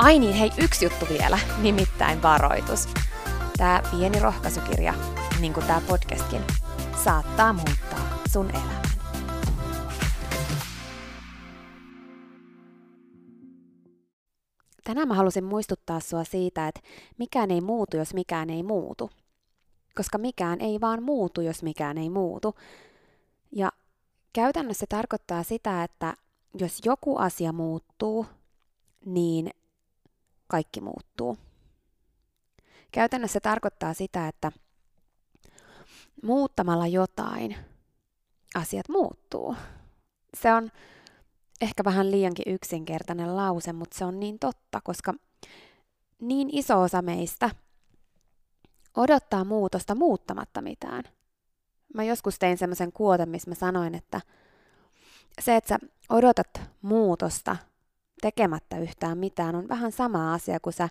Ai niin, hei, yksi juttu vielä, nimittäin varoitus. Tämä pieni rohkaisukirja, niin kuin tämä podcastkin, saattaa muuttaa sun elämän. Tänään mä halusin muistuttaa sua siitä, että mikään ei muutu, jos mikään ei muutu. Koska mikään ei vaan muutu, jos mikään ei muutu. Ja käytännössä se tarkoittaa sitä, että jos joku asia muuttuu, niin kaikki muuttuu. Käytännössä se tarkoittaa sitä, että muuttamalla jotain asiat muuttuu. Se on ehkä vähän liiankin yksinkertainen lause, mutta se on niin totta, koska niin iso osa meistä odottaa muutosta muuttamatta mitään. Mä joskus tein semmoisen kuoten, missä mä sanoin, että se, että sä odotat muutosta tekemättä yhtään mitään on vähän sama asia kuin sä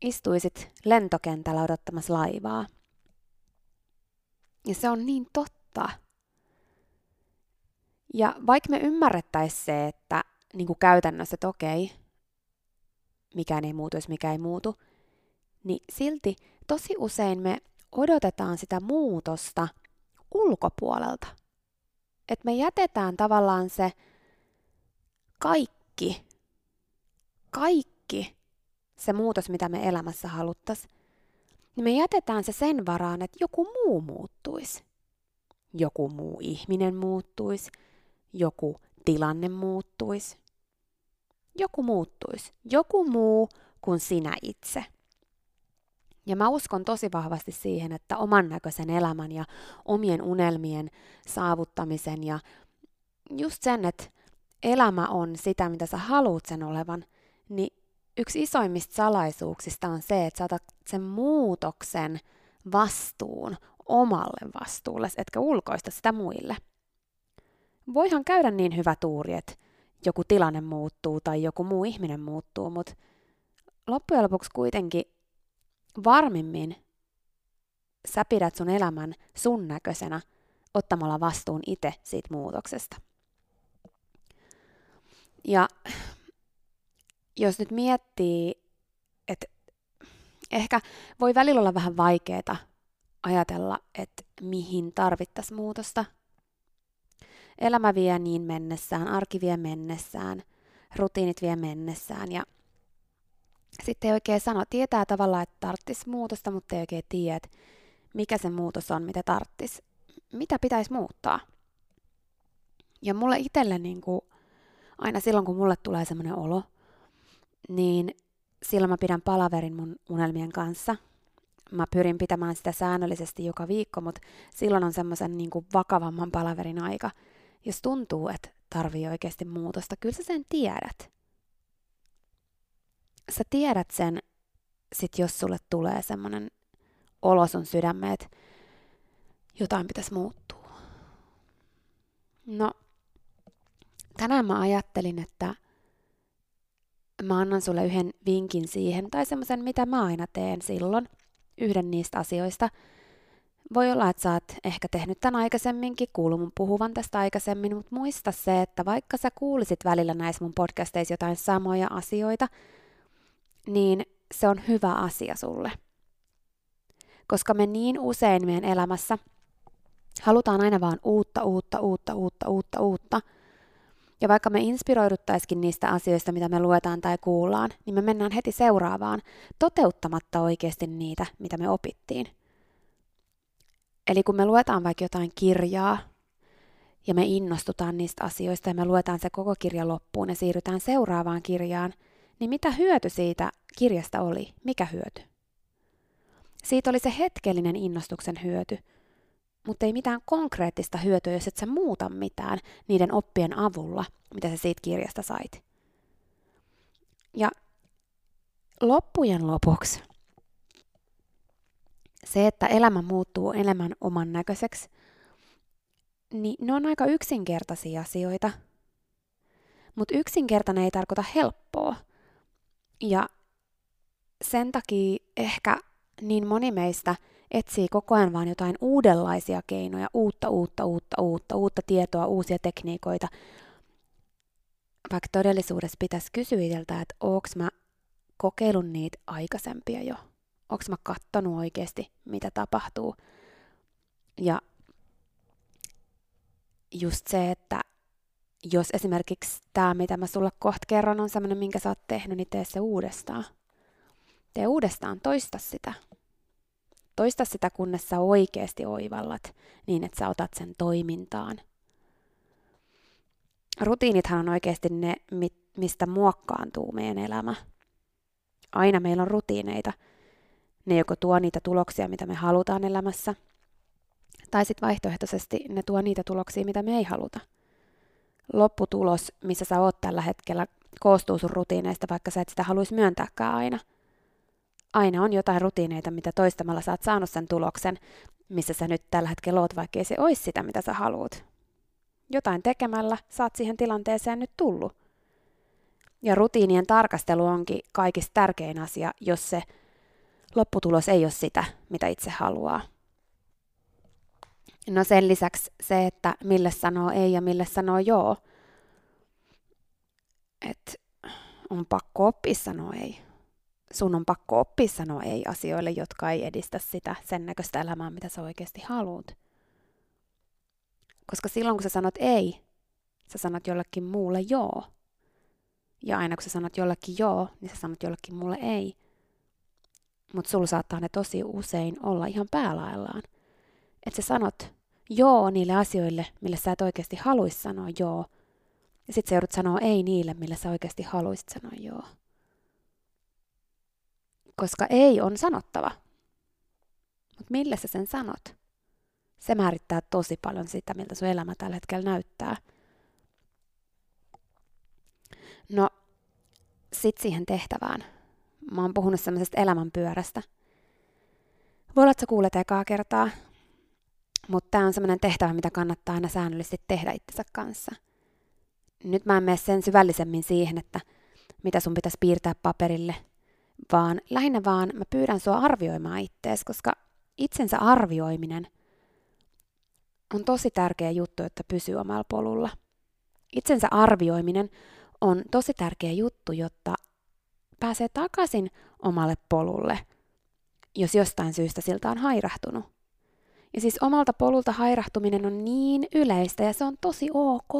istuisit lentokentällä odottamassa laivaa. Ja se on niin totta. Ja vaikka me ymmärrettäisiin se, että niin kuin käytännössä, että okei, mikään ei muutu, jos mikä ei muutu, niin silti tosi usein me odotetaan sitä muutosta ulkopuolelta. Että me jätetään tavallaan se kaikki kaikki, kaikki se muutos, mitä me elämässä haluttaisiin, niin me jätetään se sen varaan, että joku muu muuttuisi. Joku muu ihminen muuttuisi, joku tilanne muuttuisi. Joku muuttuisi, joku muu kuin sinä itse. Ja mä uskon tosi vahvasti siihen, että oman näköisen elämän ja omien unelmien saavuttamisen ja just sen, että elämä on sitä, mitä sä haluut sen olevan, niin yksi isoimmista salaisuuksista on se, että saatat sen muutoksen vastuun omalle vastuulle, etkä ulkoista sitä muille. Voihan käydä niin hyvä tuuri, että joku tilanne muuttuu tai joku muu ihminen muuttuu, mutta loppujen lopuksi kuitenkin varmimmin sä pidät sun elämän sun näköisenä ottamalla vastuun itse siitä muutoksesta. Ja jos nyt miettii, että ehkä voi välillä olla vähän vaikeaa ajatella, että mihin tarvittaisiin muutosta. Elämä vie niin mennessään, arki vie mennessään, rutiinit vie mennessään ja sitten ei oikein sano, tietää tavallaan, että tarttis muutosta, mutta ei oikein tiedä, että mikä se muutos on, mitä tarttis. Mitä pitäisi muuttaa? Ja mulle itselle niin kuin, aina silloin, kun mulle tulee semmoinen olo, niin silloin mä pidän palaverin mun unelmien kanssa. Mä pyrin pitämään sitä säännöllisesti joka viikko, mutta silloin on semmoisen niin vakavamman palaverin aika. Jos tuntuu, että tarvii oikeasti muutosta, kyllä sä sen tiedät. Sä tiedät sen, sit jos sulle tulee semmoinen olo sun sydämeen, että jotain pitäisi muuttua. No, tänään mä ajattelin, että mä annan sulle yhden vinkin siihen, tai semmoisen, mitä mä aina teen silloin, yhden niistä asioista. Voi olla, että sä oot ehkä tehnyt tämän aikaisemminkin, kuullut mun puhuvan tästä aikaisemmin, mutta muista se, että vaikka sä kuulisit välillä näissä mun podcasteissa jotain samoja asioita, niin se on hyvä asia sulle. Koska me niin usein meidän elämässä halutaan aina vaan uutta, uutta, uutta, uutta, uutta, uutta – ja vaikka me inspiroiduttaisikin niistä asioista, mitä me luetaan tai kuullaan, niin me mennään heti seuraavaan, toteuttamatta oikeasti niitä, mitä me opittiin. Eli kun me luetaan vaikka jotain kirjaa, ja me innostutaan niistä asioista ja me luetaan se koko kirja loppuun ja siirrytään seuraavaan kirjaan, niin mitä hyöty siitä kirjasta oli? Mikä hyöty? Siitä oli se hetkellinen innostuksen hyöty – mutta ei mitään konkreettista hyötyä, jos et sä muuta mitään niiden oppien avulla, mitä sä siitä kirjasta sait. Ja loppujen lopuksi se, että elämä muuttuu enemmän oman näköiseksi, niin ne on aika yksinkertaisia asioita. Mutta yksinkertainen ei tarkoita helppoa. Ja sen takia ehkä niin moni meistä – etsii koko ajan vaan jotain uudenlaisia keinoja, uutta, uutta, uutta, uutta, uutta tietoa, uusia tekniikoita. Vaikka todellisuudessa pitäisi kysyä itseltä, että onko mä kokeillut niitä aikaisempia jo? Onko mä kattonut oikeasti, mitä tapahtuu? Ja just se, että jos esimerkiksi tämä, mitä mä sulle kohta kerron, on sellainen, minkä sä oot tehnyt, niin tee se uudestaan. Tee uudestaan, toista sitä. Toista sitä, kunnes sä oikeasti oivallat niin, että sä otat sen toimintaan. Rutiinithan on oikeasti ne, mistä muokkaantuu meidän elämä. Aina meillä on rutiineita. Ne joko tuo niitä tuloksia, mitä me halutaan elämässä, tai sitten vaihtoehtoisesti ne tuo niitä tuloksia, mitä me ei haluta. Lopputulos, missä sä oot tällä hetkellä, koostuu sun rutiineista, vaikka sä et sitä haluaisi myöntääkään aina – aina on jotain rutiineita, mitä toistamalla sä oot saanut sen tuloksen, missä sä nyt tällä hetkellä oot, vaikka ei se olisi sitä, mitä sä haluat. Jotain tekemällä saat siihen tilanteeseen nyt tullut. Ja rutiinien tarkastelu onkin kaikista tärkein asia, jos se lopputulos ei ole sitä, mitä itse haluaa. No sen lisäksi se, että mille sanoo ei ja mille sanoo joo. Että on pakko oppia sanoa ei sun on pakko oppia sanoa ei asioille, jotka ei edistä sitä sen näköistä elämää, mitä sä oikeasti haluat. Koska silloin, kun sä sanot ei, sä sanot jollekin muulle joo. Ja aina kun sä sanot jollekin joo, niin sä sanot jollekin muulle ei. Mutta sulla saattaa ne tosi usein olla ihan päälaillaan. Että sä sanot joo niille asioille, mille sä et oikeasti haluaisi sanoa joo. Ja sit sä joudut sanoa ei niille, mille sä oikeasti haluaisit sanoa joo koska ei on sanottava. Mutta millä sä sen sanot? Se määrittää tosi paljon sitä, miltä sun elämä tällä hetkellä näyttää. No, sit siihen tehtävään. Mä oon puhunut semmoisesta elämänpyörästä. Voi olla, että sä kuulet ekaa kertaa, mutta tämä on semmoinen tehtävä, mitä kannattaa aina säännöllisesti tehdä itsensä kanssa. Nyt mä en mene sen syvällisemmin siihen, että mitä sun pitäisi piirtää paperille – vaan lähinnä vaan mä pyydän sua arvioimaan ittees, koska itsensä arvioiminen on tosi tärkeä juttu, että pysyy omalla polulla. Itsensä arvioiminen on tosi tärkeä juttu, jotta pääsee takaisin omalle polulle, jos jostain syystä siltä on hairahtunut. Ja siis omalta polulta hairahtuminen on niin yleistä ja se on tosi ok.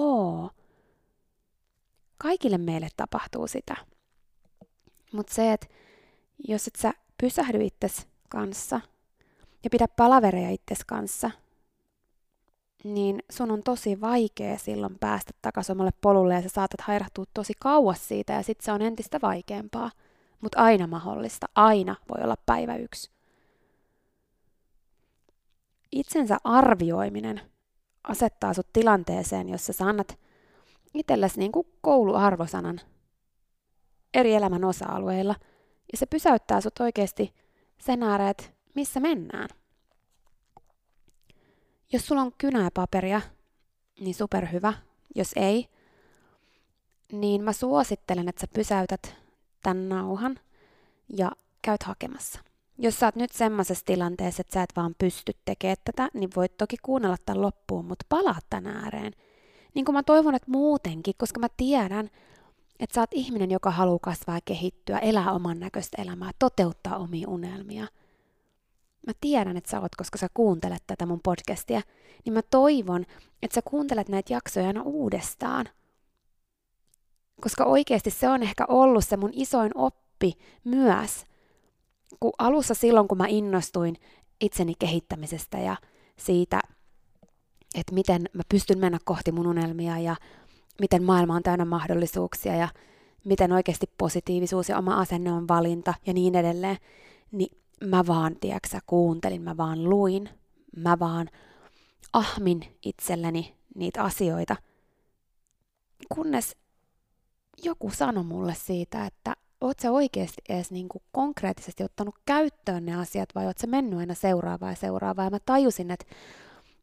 Kaikille meille tapahtuu sitä. Mutta se, että jos et sä pysähdy itses kanssa ja pidä palavereja itses kanssa, niin sun on tosi vaikea silloin päästä takaisin omalle polulle ja sä saatat hairahtua tosi kauas siitä ja sit se on entistä vaikeampaa. Mutta aina mahdollista, aina voi olla päivä yksi. Itsensä arvioiminen asettaa sut tilanteeseen, jossa sä annat itsellesi niin kuin kouluarvosanan eri elämän osa-alueilla, ja se pysäyttää sut oikeasti sen ääreen, että missä mennään. Jos sulla on kynä ja paperia, niin superhyvä. Jos ei, niin mä suosittelen, että sä pysäytät tämän nauhan ja käyt hakemassa. Jos sä oot nyt semmoisessa tilanteessa, että sä et vaan pysty tekemään tätä, niin voit toki kuunnella tämän loppuun, mutta palaa tän ääreen. Niin kuin mä toivon, että muutenkin, koska mä tiedän, että sä oot ihminen, joka haluaa kasvaa ja kehittyä, elää oman näköistä elämää, toteuttaa omia unelmia. Mä tiedän, että sä oot, koska sä kuuntelet tätä mun podcastia, niin mä toivon, että sä kuuntelet näitä jaksoja aina uudestaan. Koska oikeasti se on ehkä ollut se mun isoin oppi myös – kun alussa silloin, kun mä innostuin itseni kehittämisestä ja siitä, että miten mä pystyn mennä kohti mun unelmia ja miten maailma on täynnä mahdollisuuksia ja miten oikeasti positiivisuus ja oma asenne on valinta ja niin edelleen, niin mä vaan, tiedätkö kuuntelin, mä vaan luin, mä vaan ahmin itselleni niitä asioita, kunnes joku sanoi mulle siitä, että oot sä oikeasti edes niin kuin konkreettisesti ottanut käyttöön ne asiat vai oot sä mennyt aina seuraavaa ja seuraavaa. Ja mä tajusin, että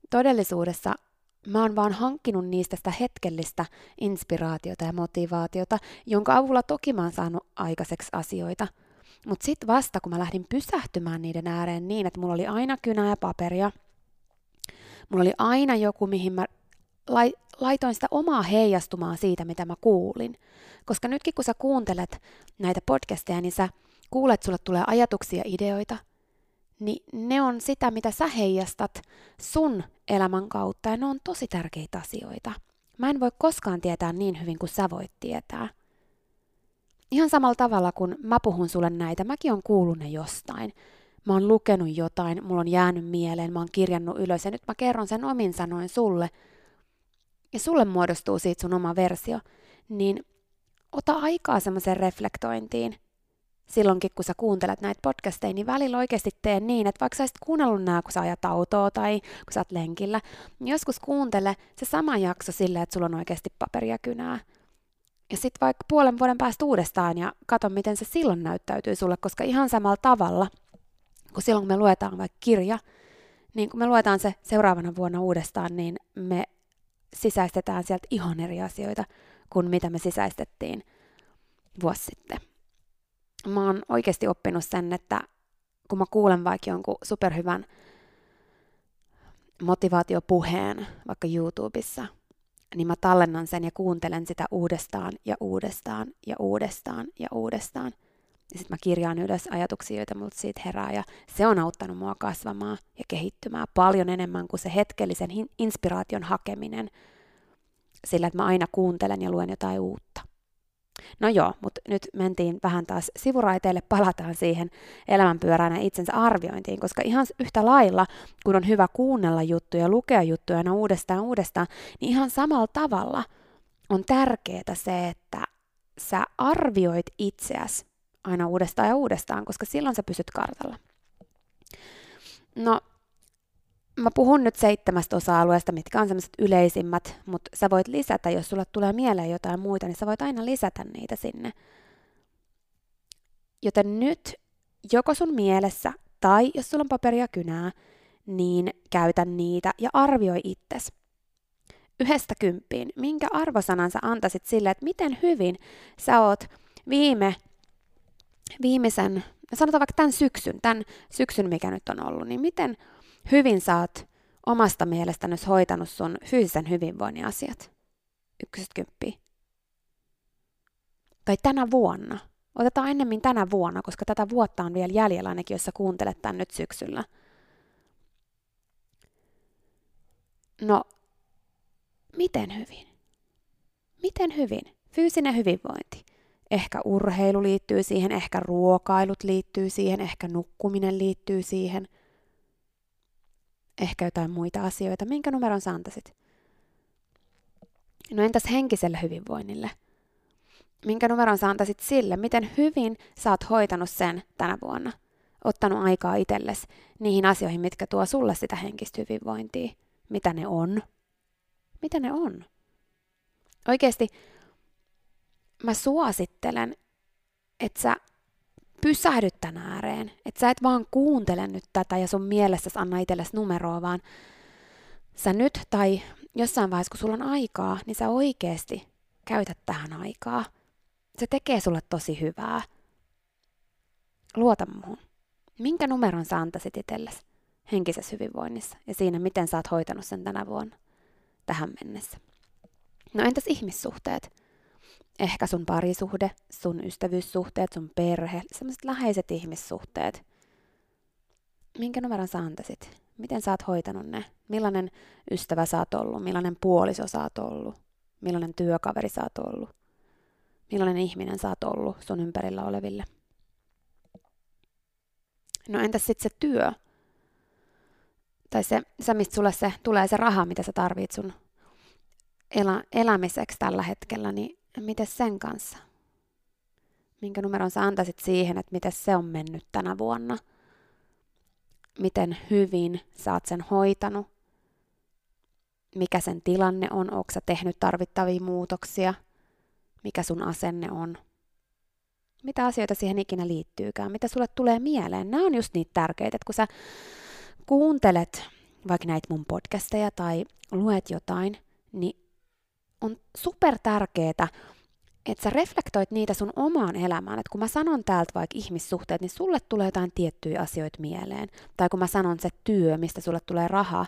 todellisuudessa mä oon vaan hankkinut niistä sitä hetkellistä inspiraatiota ja motivaatiota, jonka avulla toki mä oon saanut aikaiseksi asioita. Mutta sitten vasta, kun mä lähdin pysähtymään niiden ääreen niin, että mulla oli aina kynää ja paperia, mulla oli aina joku, mihin mä laitoin sitä omaa heijastumaa siitä, mitä mä kuulin. Koska nytkin kun sä kuuntelet näitä podcasteja, niin sä kuulet, sulle tulee ajatuksia ja ideoita, niin ne on sitä, mitä sä heijastat sun elämän kautta, ja ne on tosi tärkeitä asioita. Mä en voi koskaan tietää niin hyvin kuin sä voit tietää. Ihan samalla tavalla, kun mä puhun sulle näitä, mäkin on kuullut ne jostain. Mä oon lukenut jotain, mulla on jäänyt mieleen, mä oon kirjannut ylös, ja nyt mä kerron sen omin sanoin sulle – ja sulle muodostuu siitä sun oma versio, niin ota aikaa semmoiseen reflektointiin. Silloinkin, kun sä kuuntelet näitä podcasteja, niin välillä oikeasti tee niin, että vaikka sä olisit kuunnellut nämä, kun sä ajat autoa tai kun sä oot lenkillä, niin joskus kuuntele se sama jakso silleen, että sulla on oikeasti paperia kynää. Ja sitten vaikka puolen vuoden päästä uudestaan ja kato, miten se silloin näyttäytyy sulle, koska ihan samalla tavalla, kun silloin kun me luetaan vaikka kirja, niin kun me luetaan se seuraavana vuonna uudestaan, niin me sisäistetään sieltä ihan eri asioita kuin mitä me sisäistettiin vuosi sitten. Mä oon oikeasti oppinut sen, että kun mä kuulen vaikka jonkun superhyvän motivaatiopuheen vaikka YouTubessa, niin mä tallennan sen ja kuuntelen sitä uudestaan ja uudestaan ja uudestaan ja uudestaan. Ja sitten mä kirjaan ylös ajatuksia, joita multa siitä herää, ja se on auttanut mua kasvamaan ja kehittymään paljon enemmän kuin se hetkellisen inspiraation hakeminen sillä, että mä aina kuuntelen ja luen jotain uutta. No joo, mutta nyt mentiin vähän taas sivuraiteille, palataan siihen elämänpyörään ja itsensä arviointiin, koska ihan yhtä lailla, kun on hyvä kuunnella juttuja, lukea juttuja aina uudestaan uudestaan, niin ihan samalla tavalla on tärkeää se, että sä arvioit itseäsi aina uudestaan ja uudestaan, koska silloin sä pysyt kartalla. No, mä puhun nyt seitsemästä osa-alueesta, mitkä on semmoiset yleisimmät, mutta sä voit lisätä, jos sulle tulee mieleen jotain muita, niin sä voit aina lisätä niitä sinne. Joten nyt joko sun mielessä tai jos sulla on paperia kynää, niin käytä niitä ja arvioi itses. Yhdestä kymppiin, minkä arvosanan sä antaisit sille, että miten hyvin sä oot viime viimeisen, sanotaan vaikka tämän syksyn, tämän syksyn, mikä nyt on ollut, niin miten hyvin oot omasta mielestäni hoitanut sun fyysisen hyvinvoinnin asiat? Ykkösestä kymppiä. Tai tänä vuonna. Otetaan ennemmin tänä vuonna, koska tätä vuotta on vielä jäljellä ainakin, jos sä kuuntelet tän nyt syksyllä. No, miten hyvin? Miten hyvin? Fyysinen hyvinvointi. Ehkä urheilu liittyy siihen, ehkä ruokailut liittyy siihen, ehkä nukkuminen liittyy siihen. Ehkä jotain muita asioita. Minkä numeron sä antaisit? No entäs henkiselle hyvinvoinnille? Minkä numeron sä antaisit sille, miten hyvin sä oot hoitanut sen tänä vuonna? Ottanut aikaa itsellesi niihin asioihin, mitkä tuo sulle sitä henkistä hyvinvointia. Mitä ne on? Mitä ne on? Oikeasti mä suosittelen, että sä pysähdyt tän ääreen. Että sä et vaan kuuntele nyt tätä ja sun mielessäsi anna itsellesi numeroa, vaan sä nyt tai jossain vaiheessa, kun sulla on aikaa, niin sä oikeasti käytät tähän aikaa. Se tekee sulle tosi hyvää. Luota muuhun. Minkä numeron sä antaisit itsellesi henkisessä hyvinvoinnissa ja siinä, miten sä oot hoitanut sen tänä vuonna tähän mennessä? No entäs ihmissuhteet? Ehkä sun parisuhde, sun ystävyyssuhteet, sun perhe, sellaiset läheiset ihmissuhteet. Minkä numeron sä antaisit? Miten sä oot hoitanut ne? Millainen ystävä sä oot ollut? Millainen puoliso sä oot ollut? Millainen työkaveri sä oot ollut? Millainen ihminen sä oot ollut sun ympärillä oleville? No entäs sitten se työ? Tai se, se, mistä sulle se, tulee se raha, mitä sä tarvit sun elä, elämiseksi tällä hetkellä, niin miten sen kanssa? Minkä numeron sä antaisit siihen, että miten se on mennyt tänä vuonna? Miten hyvin sä oot sen hoitanut? Mikä sen tilanne on? Onko sä tehnyt tarvittavia muutoksia? Mikä sun asenne on? Mitä asioita siihen ikinä liittyykään? Mitä sulle tulee mieleen? Nämä on just niitä tärkeitä, että kun sä kuuntelet vaikka näitä mun podcasteja tai luet jotain, niin on super tärkeää, että sä reflektoit niitä sun omaan elämään. Että kun mä sanon täältä vaikka ihmissuhteet, niin sulle tulee jotain tiettyjä asioita mieleen. Tai kun mä sanon se työ, mistä sulle tulee raha,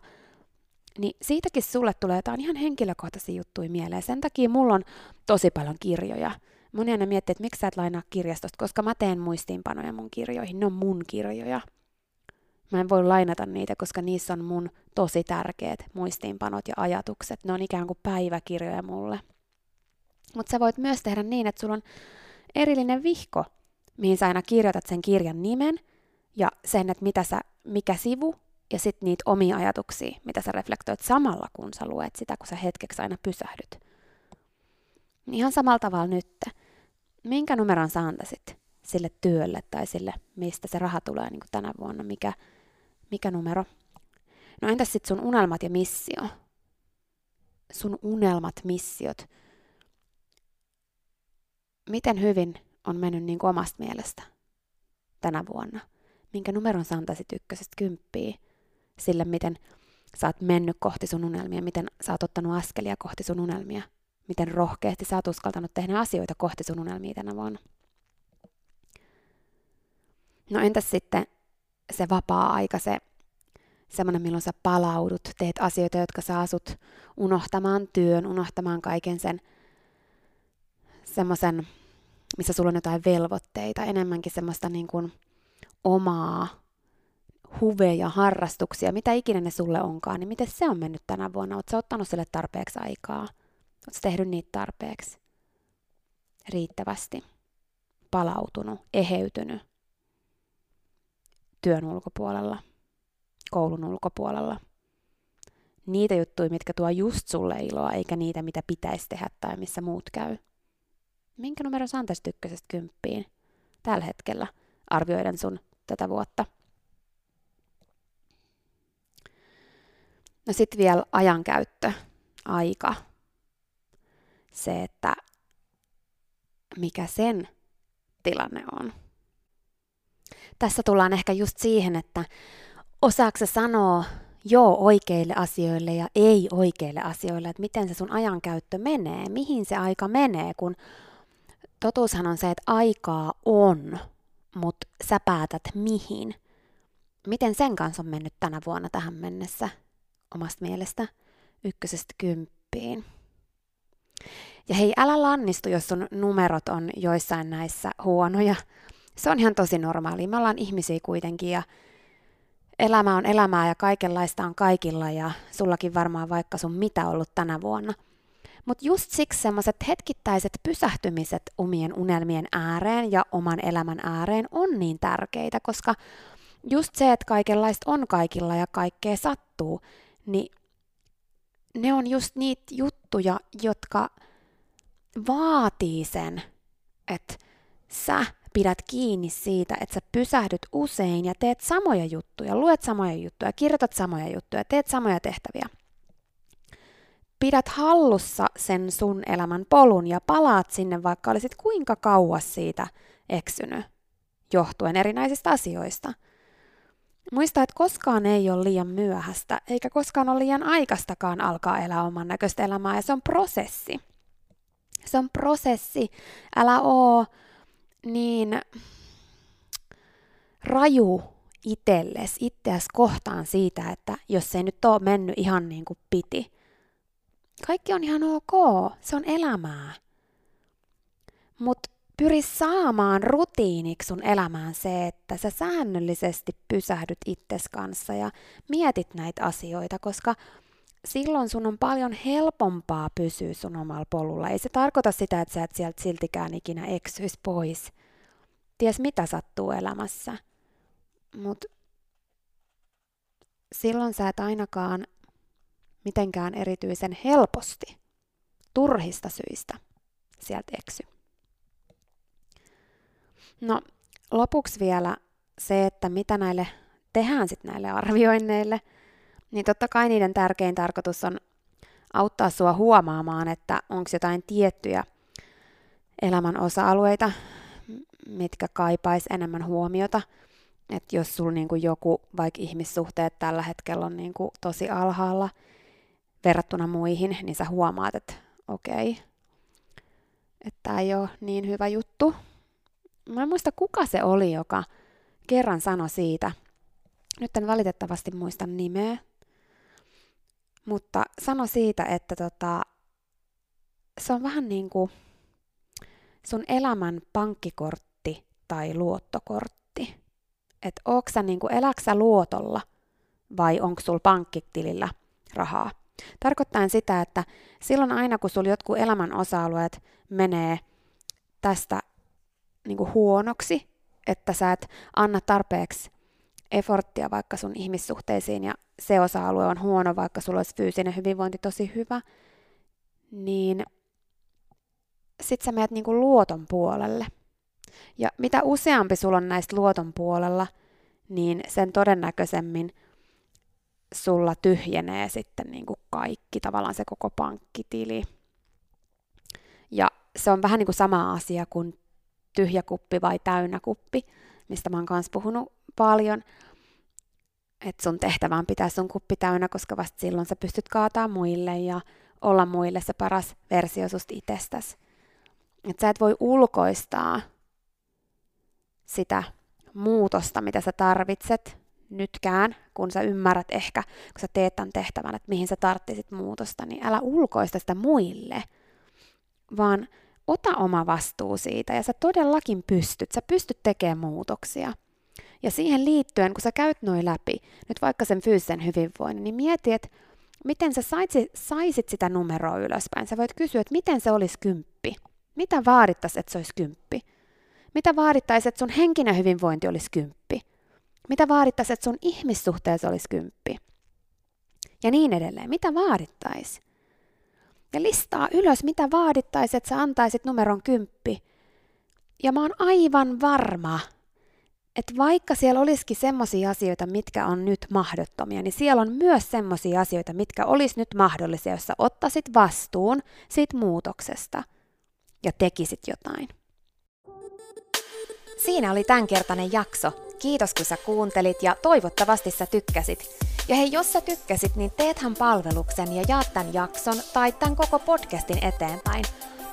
niin siitäkin sulle tulee jotain ihan henkilökohtaisia juttuja mieleen. Sen takia mulla on tosi paljon kirjoja. Moni aina miettii, että miksi sä et lainaa kirjastosta, koska mä teen muistiinpanoja mun kirjoihin. Ne on mun kirjoja. Mä en voi lainata niitä, koska niissä on mun tosi tärkeät muistiinpanot ja ajatukset. Ne on ikään kuin päiväkirjoja mulle. Mutta sä voit myös tehdä niin, että sulla on erillinen vihko, mihin sä aina kirjoitat sen kirjan nimen ja sen, että mitä sä, mikä sivu ja sitten niitä omia ajatuksia, mitä sä reflektoit samalla, kun sä luet sitä, kun sä hetkeksi aina pysähdyt. Ihan samalla tavalla nyt. Minkä numeron sä antaisit sille työlle tai sille, mistä se raha tulee niin tänä vuonna, mikä, mikä numero? No entäs sitten sun unelmat ja missio? Sun unelmat, missiot. Miten hyvin on mennyt niin kuin omasta mielestä tänä vuonna? Minkä numeron sä antaisit ykkösestä kymppiä sille, miten sä oot mennyt kohti sun unelmia, miten sä oot ottanut askelia kohti sun unelmia, miten rohkeasti sä oot uskaltanut tehdä asioita kohti sun unelmia tänä vuonna. No entäs sitten se vapaa-aika, se semmoinen, milloin sä palaudut, teet asioita, jotka saa asut unohtamaan työn, unohtamaan kaiken sen semmoisen, missä sulla on jotain velvoitteita, enemmänkin semmoista niin kuin omaa huveja, harrastuksia, mitä ikinä ne sulle onkaan, niin miten se on mennyt tänä vuonna? Oletko ottanut sille tarpeeksi aikaa? Oletko tehnyt niitä tarpeeksi? Riittävästi. Palautunut, eheytynyt työn ulkopuolella, koulun ulkopuolella. Niitä juttuja, mitkä tuo just sulle iloa, eikä niitä, mitä pitäisi tehdä tai missä muut käy. Minkä numero sä antaisit ykkösestä kymppiin tällä hetkellä arvioiden sun tätä vuotta? No sitten vielä ajankäyttö, aika. Se, että mikä sen tilanne on. Tässä tullaan ehkä just siihen, että osaako sanoa joo oikeille asioille ja ei oikeille asioille, että miten se sun ajankäyttö menee, mihin se aika menee, kun totuushan on se, että aikaa on, mutta sä päätät mihin. Miten sen kanssa on mennyt tänä vuonna tähän mennessä omasta mielestä ykkösestä kymppiin? Ja hei, älä lannistu, jos sun numerot on joissain näissä huonoja. Se on ihan tosi normaali. Me ollaan ihmisiä kuitenkin ja elämä on elämää ja kaikenlaista on kaikilla ja sullakin varmaan vaikka sun mitä ollut tänä vuonna. Mutta just siksi semmoiset hetkittäiset pysähtymiset omien unelmien ääreen ja oman elämän ääreen on niin tärkeitä, koska just se, että kaikenlaista on kaikilla ja kaikkea sattuu, niin ne on just niitä juttuja, jotka vaatii sen, että sä pidät kiinni siitä, että sä pysähdyt usein ja teet samoja juttuja, luet samoja juttuja, kirjoitat samoja juttuja, teet samoja tehtäviä. Pidät hallussa sen sun elämän polun ja palaat sinne, vaikka olisit kuinka kauas siitä eksynyt, johtuen erinäisistä asioista. Muista, että koskaan ei ole liian myöhäistä, eikä koskaan ole liian aikastakaan alkaa elää oman näköistä elämää, ja se on prosessi. Se on prosessi. Älä oo niin raju itselles, itseäsi kohtaan siitä, että jos ei nyt ole mennyt ihan niin kuin piti. Kaikki on ihan ok, se on elämää. Mutta pyri saamaan rutiiniksi sun elämään se, että sä säännöllisesti pysähdyt itses kanssa ja mietit näitä asioita, koska silloin sun on paljon helpompaa pysyä sun omalla polulla. Ei se tarkoita sitä, että sä et sieltä siltikään ikinä eksyisi pois. Ties mitä sattuu elämässä. Mutta silloin sä et ainakaan mitenkään erityisen helposti, turhista syistä sieltä eksy. No, lopuksi vielä se, että mitä näille tehdään sitten näille arvioinneille – niin totta kai niiden tärkein tarkoitus on auttaa sua huomaamaan, että onko jotain tiettyjä elämän osa-alueita, mitkä kaipais enemmän huomiota. Että jos sulla niinku joku, vaikka ihmissuhteet tällä hetkellä on niinku tosi alhaalla verrattuna muihin, niin sä huomaat, että okei, että tämä ei ole niin hyvä juttu. Mä en muista, kuka se oli, joka kerran sanoi siitä. Nyt en valitettavasti muista nimeä, mutta sano siitä, että tota, se on vähän niin kuin sun elämän pankkikortti tai luottokortti. Että onko sä niin kuin, eläksä luotolla vai onko sul pankkitilillä rahaa. Tarkoittaa sitä, että silloin aina kun sulla jotkut elämän osa-alueet menee tästä niin kuin huonoksi, että sä et anna tarpeeksi efforttia vaikka sun ihmissuhteisiin ja se osa-alue on huono, vaikka sulla olisi fyysinen hyvinvointi tosi hyvä, niin sit sä menet niinku luoton puolelle. Ja mitä useampi sulla on näistä luoton puolella, niin sen todennäköisemmin sulla tyhjenee sitten niinku kaikki, tavallaan se koko pankkitili. Ja se on vähän niin kuin sama asia kuin tyhjä kuppi vai täynnä kuppi, mistä mä oon kanssa puhunut paljon, että sun tehtävä on pitää sun kuppi täynnä, koska vasta silloin sä pystyt kaataa muille ja olla muille se paras versio susta itsestäsi. Että sä et voi ulkoistaa sitä muutosta, mitä sä tarvitset nytkään, kun sä ymmärrät ehkä, kun sä teet tämän tehtävän, että mihin sä tarvitset muutosta, niin älä ulkoista sitä muille, vaan ota oma vastuu siitä ja sä todellakin pystyt, sä pystyt tekemään muutoksia – ja siihen liittyen, kun sä käyt noin läpi, nyt vaikka sen fyysisen hyvinvoinnin, niin mieti, että miten sä saisit, saisit sitä numeroa ylöspäin. Sä voit kysyä, että miten se olisi kymppi. Mitä vaadittaisi, että se olisi kymppi? Mitä vaadittaisi, että sun henkinen hyvinvointi olisi kymppi? Mitä vaadittaisi, että sun ihmissuhteessa olisi kymppi? Ja niin edelleen. Mitä vaadittaisi? Ja listaa ylös, mitä vaadittaisi, että sä antaisit numeron kymppi. Ja mä oon aivan varma, että vaikka siellä olisikin semmoisia asioita, mitkä on nyt mahdottomia, niin siellä on myös semmoisia asioita, mitkä olisi nyt mahdollisia, jos sä ottaisit vastuun siitä muutoksesta ja tekisit jotain. Siinä oli tämänkertainen jakso. Kiitos kun sä kuuntelit ja toivottavasti sä tykkäsit. Ja hei, jos sä tykkäsit, niin teethän palveluksen ja jaat tämän jakson tai tämän koko podcastin eteenpäin –